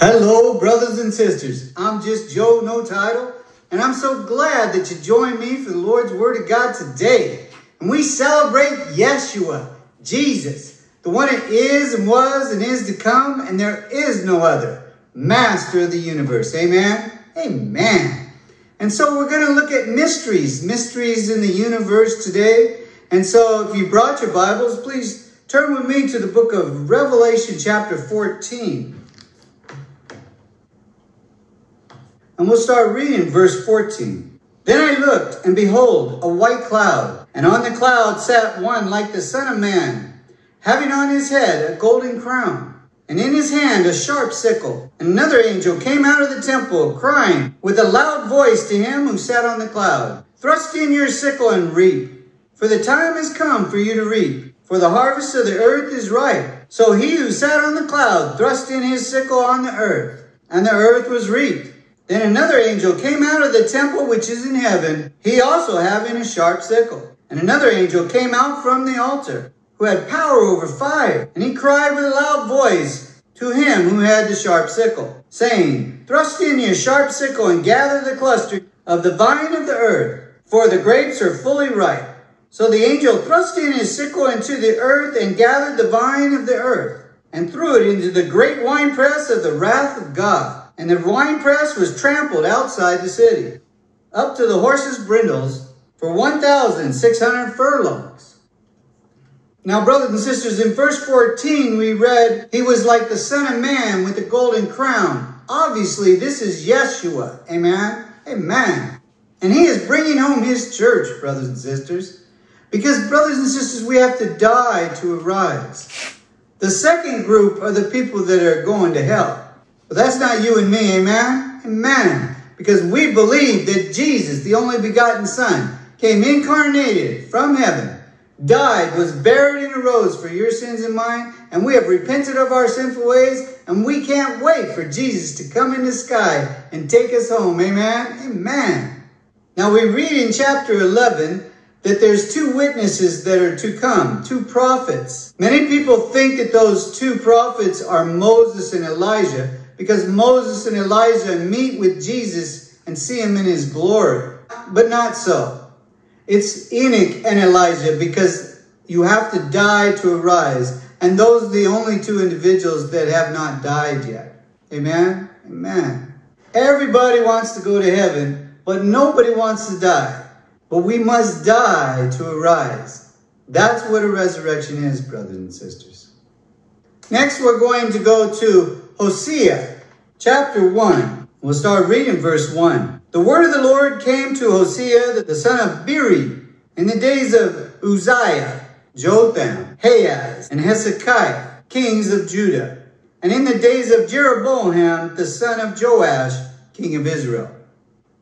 Hello, brothers and sisters. I'm just Joe, no title, and I'm so glad that you joined me for the Lord's Word of God today. And we celebrate Yeshua, Jesus, the one that is and was and is to come, and there is no other, Master of the universe. Amen? Amen. And so we're going to look at mysteries, mysteries in the universe today. And so if you brought your Bibles, please turn with me to the book of Revelation, chapter 14. And we'll start reading verse 14. Then I looked, and behold, a white cloud, and on the cloud sat one like the Son of Man, having on his head a golden crown, and in his hand a sharp sickle. Another angel came out of the temple, crying with a loud voice to him who sat on the cloud, Thrust in your sickle and reap, for the time has come for you to reap, for the harvest of the earth is ripe. So he who sat on the cloud thrust in his sickle on the earth, and the earth was reaped. Then another angel came out of the temple which is in heaven, he also having a sharp sickle. And another angel came out from the altar, who had power over fire. And he cried with a loud voice to him who had the sharp sickle, saying, Thrust in your sharp sickle and gather the cluster of the vine of the earth, for the grapes are fully ripe. So the angel thrust in his sickle into the earth and gathered the vine of the earth, and threw it into the great winepress of the wrath of God. And the winepress was trampled outside the city, up to the horses' brindles, for 1,600 furlongs. Now, brothers and sisters, in verse 14 we read, He was like the Son of Man with a golden crown. Obviously, this is Yeshua. Amen? Amen. And He is bringing home His church, brothers and sisters. Because, brothers and sisters, we have to die to arise. The second group are the people that are going to hell. But that's not you and me, amen? Amen. Because we believe that Jesus, the only begotten Son, came incarnated from heaven, died, was buried, and arose for your sins and mine, and we have repented of our sinful ways, and we can't wait for Jesus to come in the sky and take us home, amen? Amen. Now we read in chapter 11 that there's two witnesses that are to come, two prophets. Many people think that those two prophets are Moses and Elijah, because Moses and Elijah meet with Jesus and see him in his glory. But not so. It's Enoch and Elijah because you have to die to arise. And those are the only two individuals that have not died yet. Amen? Amen. Everybody wants to go to heaven, but nobody wants to die. But we must die to arise. That's what a resurrection is, brothers and sisters. Next, we're going to go to Hosea chapter 1. We'll start reading verse 1. The word of the Lord came to Hosea, the son of Beeri, in the days of Uzziah, Jotham, Ahaz, and Hezekiah, kings of Judah, and in the days of Jeroboam, the son of Joash, king of Israel.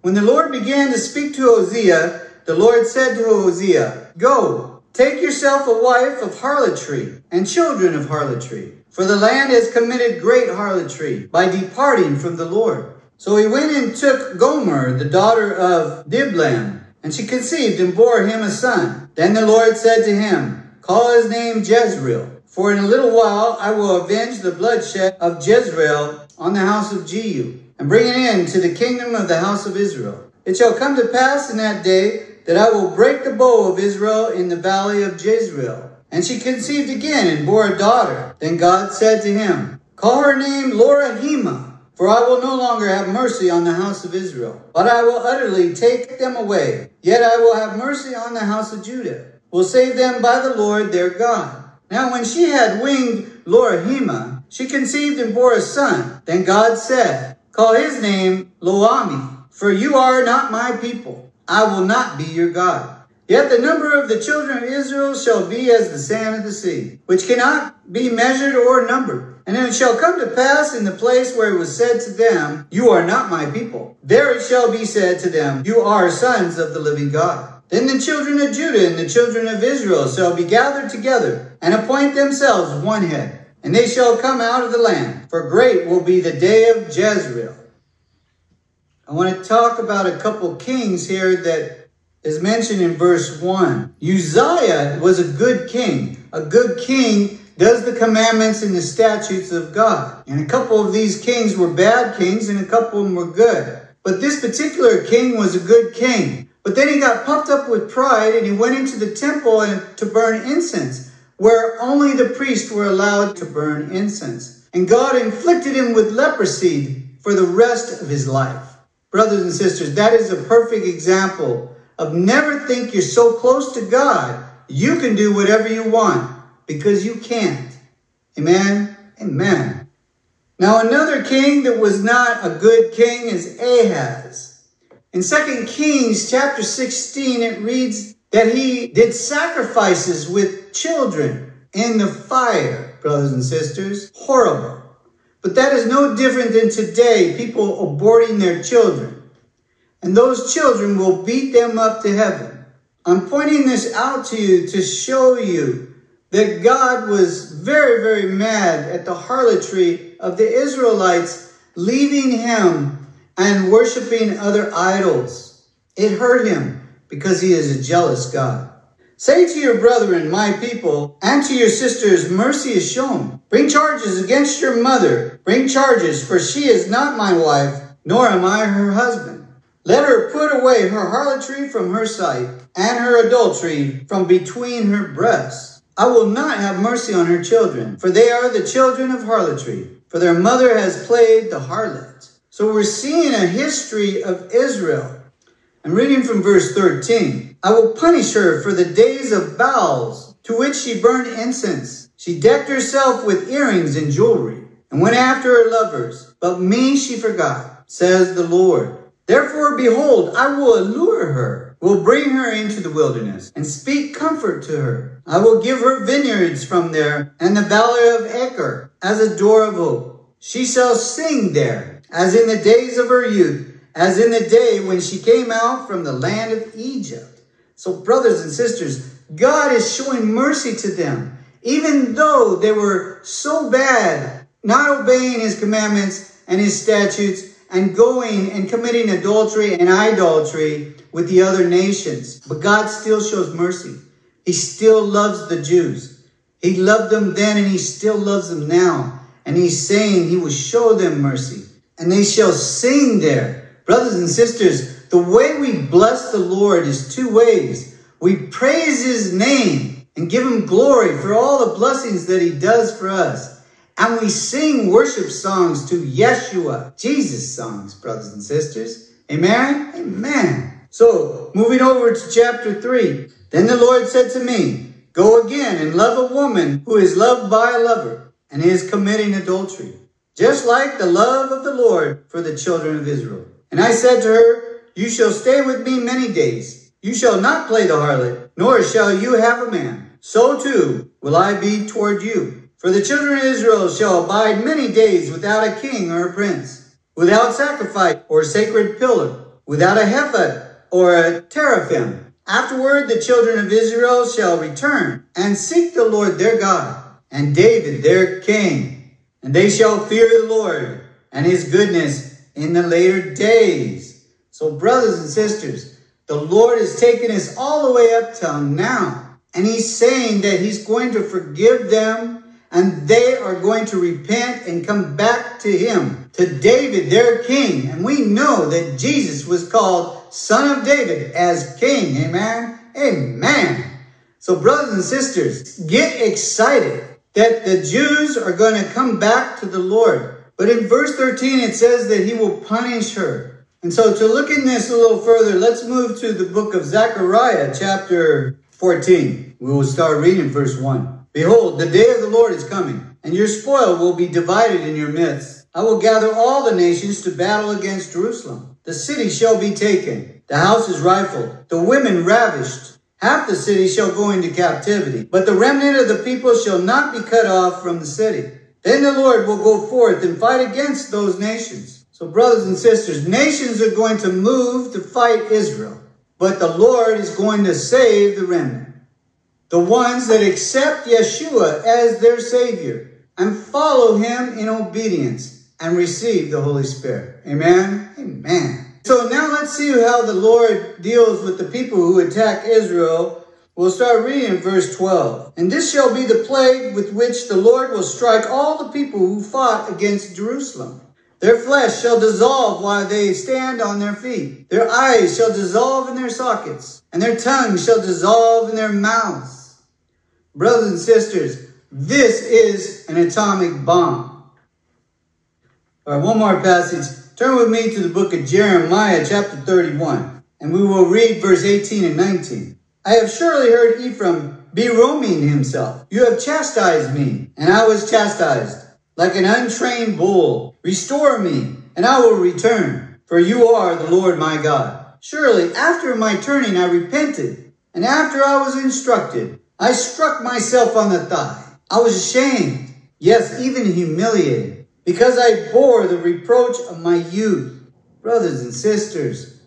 When the Lord began to speak to Hosea, the Lord said to Hosea, Go, take yourself a wife of harlotry and children of harlotry for the land has committed great harlotry by departing from the Lord. So he went and took Gomer, the daughter of Diblaim, and she conceived and bore him a son. Then the Lord said to him, Call his name Jezreel, for in a little while I will avenge the bloodshed of Jezreel on the house of Jehu, and bring it end to the kingdom of the house of Israel. It shall come to pass in that day that I will break the bow of Israel in the valley of Jezreel and she conceived again and bore a daughter. Then God said to him, Call her name Lo-ruhamah, for I will no longer have mercy on the house of Israel, but I will utterly take them away. Yet I will have mercy on the house of Judah, will save them by the Lord their God. Now when she had winged Lo-ruhamah, she conceived and bore a son. Then God said, Call his name Lo-ammi, for you are not my people. I will not be your God. Yet the number of the children of Israel shall be as the sand of the sea, which cannot be measured or numbered. And it shall come to pass in the place where it was said to them, You are not my people. There it shall be said to them, You are sons of the living God. Then the children of Judah and the children of Israel shall be gathered together, and appoint themselves one head. And they shall come out of the land, for great will be the day of Jezreel. I want to talk about a couple kings here that is mentioned in verse 1. Uzziah was a good king, a good king does the commandments and the statutes of God. And a couple of these kings were bad kings and a couple of them were good. But this particular king was a good king. But then he got puffed up with pride and he went into the temple and to burn incense, where only the priests were allowed to burn incense. And God inflicted him with leprosy for the rest of his life. Brothers and sisters, that is a perfect example of never think you're so close to God, you can do whatever you want because you can't. Amen? Amen. Now, another king that was not a good king is Ahaz. In 2 Kings chapter 16, it reads that he did sacrifices with children in the fire, brothers and sisters. Horrible. But that is no different than today, people aborting their children. And those children will beat them up to heaven. I'm pointing this out to you to show you that God was very, very mad at the harlotry of the Israelites leaving him and worshiping other idols. It hurt him because he is a jealous God. Say to your brethren, my people, and to your sisters, mercy is shown. Bring charges against your mother. Bring charges, for she is not my wife, nor am I her husband. Let her put away her harlotry from her sight, and her adultery from between her breasts. I will not have mercy on her children, for they are the children of harlotry, for their mother has played the harlot. So we're seeing a history of Israel. I'm reading from verse 13. I will punish her for the days of Baals, to which she burned incense. She decked herself with earrings and jewelry, and went after her lovers. But me she forgot, says the Lord. Therefore, behold, I will allure her will bring her into the wilderness and speak comfort to her. I will give her vineyards from there and the valley of Achor as a door of. She shall sing there as in the days of her youth, as in the day when she came out from the land of Egypt. So, brothers and sisters, God is showing mercy to them, even though they were so bad, not obeying his commandments and his statutes and going and committing adultery and idolatry with the other nations. But God still shows mercy. He still loves the Jews. He loved them then and he still loves them now. And he's saying he will show them mercy. And they shall sing there. Brothers and sisters, the way we bless the Lord is two ways. We praise his name and give him glory for all the blessings that he does for us. And we sing worship songs to Yeshua, Jesus songs, brothers and sisters. Amen? Amen. So, moving over to chapter 3. Then the Lord said to me, Go again and love a woman who is loved by a lover and is committing adultery, just like the love of the Lord for the children of Israel. And I said to her, You shall stay with me many days. You shall not play the harlot, nor shall you have a man. So too will I be toward you. For the children of Israel shall abide many days without a king or a prince, without sacrifice or sacred pillar, without a ephod or a teraphim. Afterward, the children of Israel shall return and seek the Lord their God and David their king. And they shall fear the Lord and his goodness in the later days. So, brothers and sisters, the Lord has taken us all the way up till now. And he's saying that he's going to forgive them and they are going to repent and come back to him, to David, their king. And we know that Jesus was called Son of David as king. Amen. Amen. So, brothers and sisters, get excited that the Jews are going to come back to the Lord. But in verse 13, it says that he will punish her. And so, to look in this a little further, let's move to the book of Zechariah, chapter 14. We will start reading verse 1. Behold, the day of the Lord is coming, and your spoil will be divided in your midst. I will gather all the nations to battle against Jerusalem. The city shall be taken, the houses rifled, the women ravished. Half the city shall go into captivity, but the remnant of the people shall not be cut off from the city. Then the Lord will go forth and fight against those nations. So, brothers and sisters, nations are going to move to fight Israel, but the Lord is going to save the remnant the ones that accept Yeshua as their Savior and follow Him in obedience and receive the Holy Spirit. Amen? Amen. So now let's see how the Lord deals with the people who attack Israel We'll start reading verse 12. And this shall be the plague with which the Lord will strike all the people who fought against Jerusalem. Their flesh shall dissolve while they stand on their feet. Their eyes shall dissolve in their sockets, and their tongues shall dissolve in their mouths. Brothers and sisters, this is an atomic bomb. All right, one more passage. Turn with me to the book of Jeremiah, chapter 31, and we will read verse 18 and 19. I have surely heard Ephraim beroaming himself. You have chastised me, and I was chastised like an untrained bull. Restore me, and I will return, for you are the Lord my God. Surely after my turning I repented, and after I was instructed, I struck myself on the thigh. I was ashamed, yes, even humiliated, because I bore the reproach of my youth. Brothers and sisters,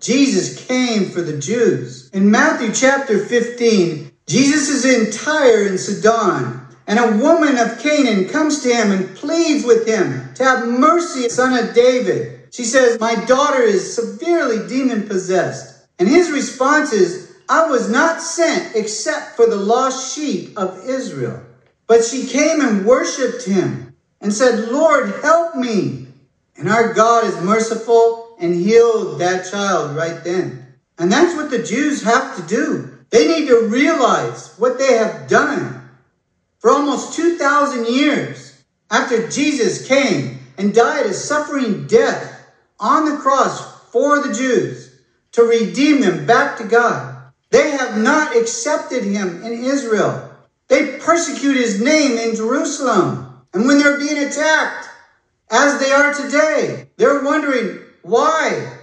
Jesus came for the Jews. In Matthew chapter 15, Jesus is in Tyre and Sidon, and a woman of Canaan comes to him and pleads with him to have mercy, son of David. She says, My daughter is severely demon possessed. And his response is, I was not sent except for the lost sheep of Israel. But she came and worshiped him and said, Lord, help me. And our God is merciful and healed that child right then. And that's what the Jews have to do. They need to realize what they have done for almost 2,000 years after Jesus came and died a suffering death on the cross for the Jews to redeem them back to God. They have not accepted him in Israel. They persecute his name in Jerusalem. And when they're being attacked, as they are today, they're wondering why?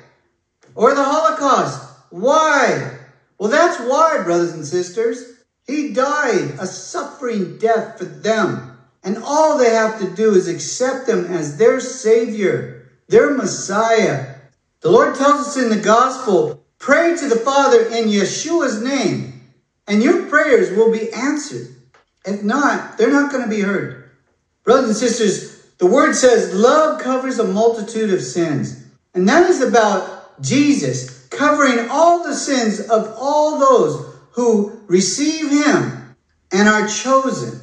Or the Holocaust, why? Well, that's why, brothers and sisters. He died a suffering death for them. And all they have to do is accept him as their Savior, their Messiah. The Lord tells us in the gospel, pray to the Father in Yeshua's name, and your prayers will be answered. If not, they're not going to be heard. Brothers and sisters, the word says love covers a multitude of sins. And that is about Jesus covering all the sins of all those who receive him and are chosen.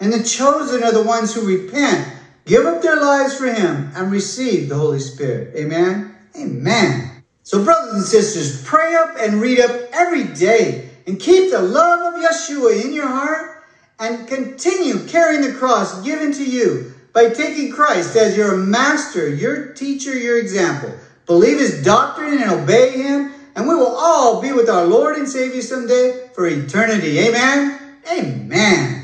And the chosen are the ones who repent, give up their lives for him, and receive the Holy Spirit. Amen? Amen. So, brothers and sisters, pray up and read up every day and keep the love of Yeshua in your heart and continue carrying the cross given to you by taking Christ as your master, your teacher, your example. Believe his doctrine and obey him and we will all be with our Lord and Savior someday for eternity. Amen. Amen.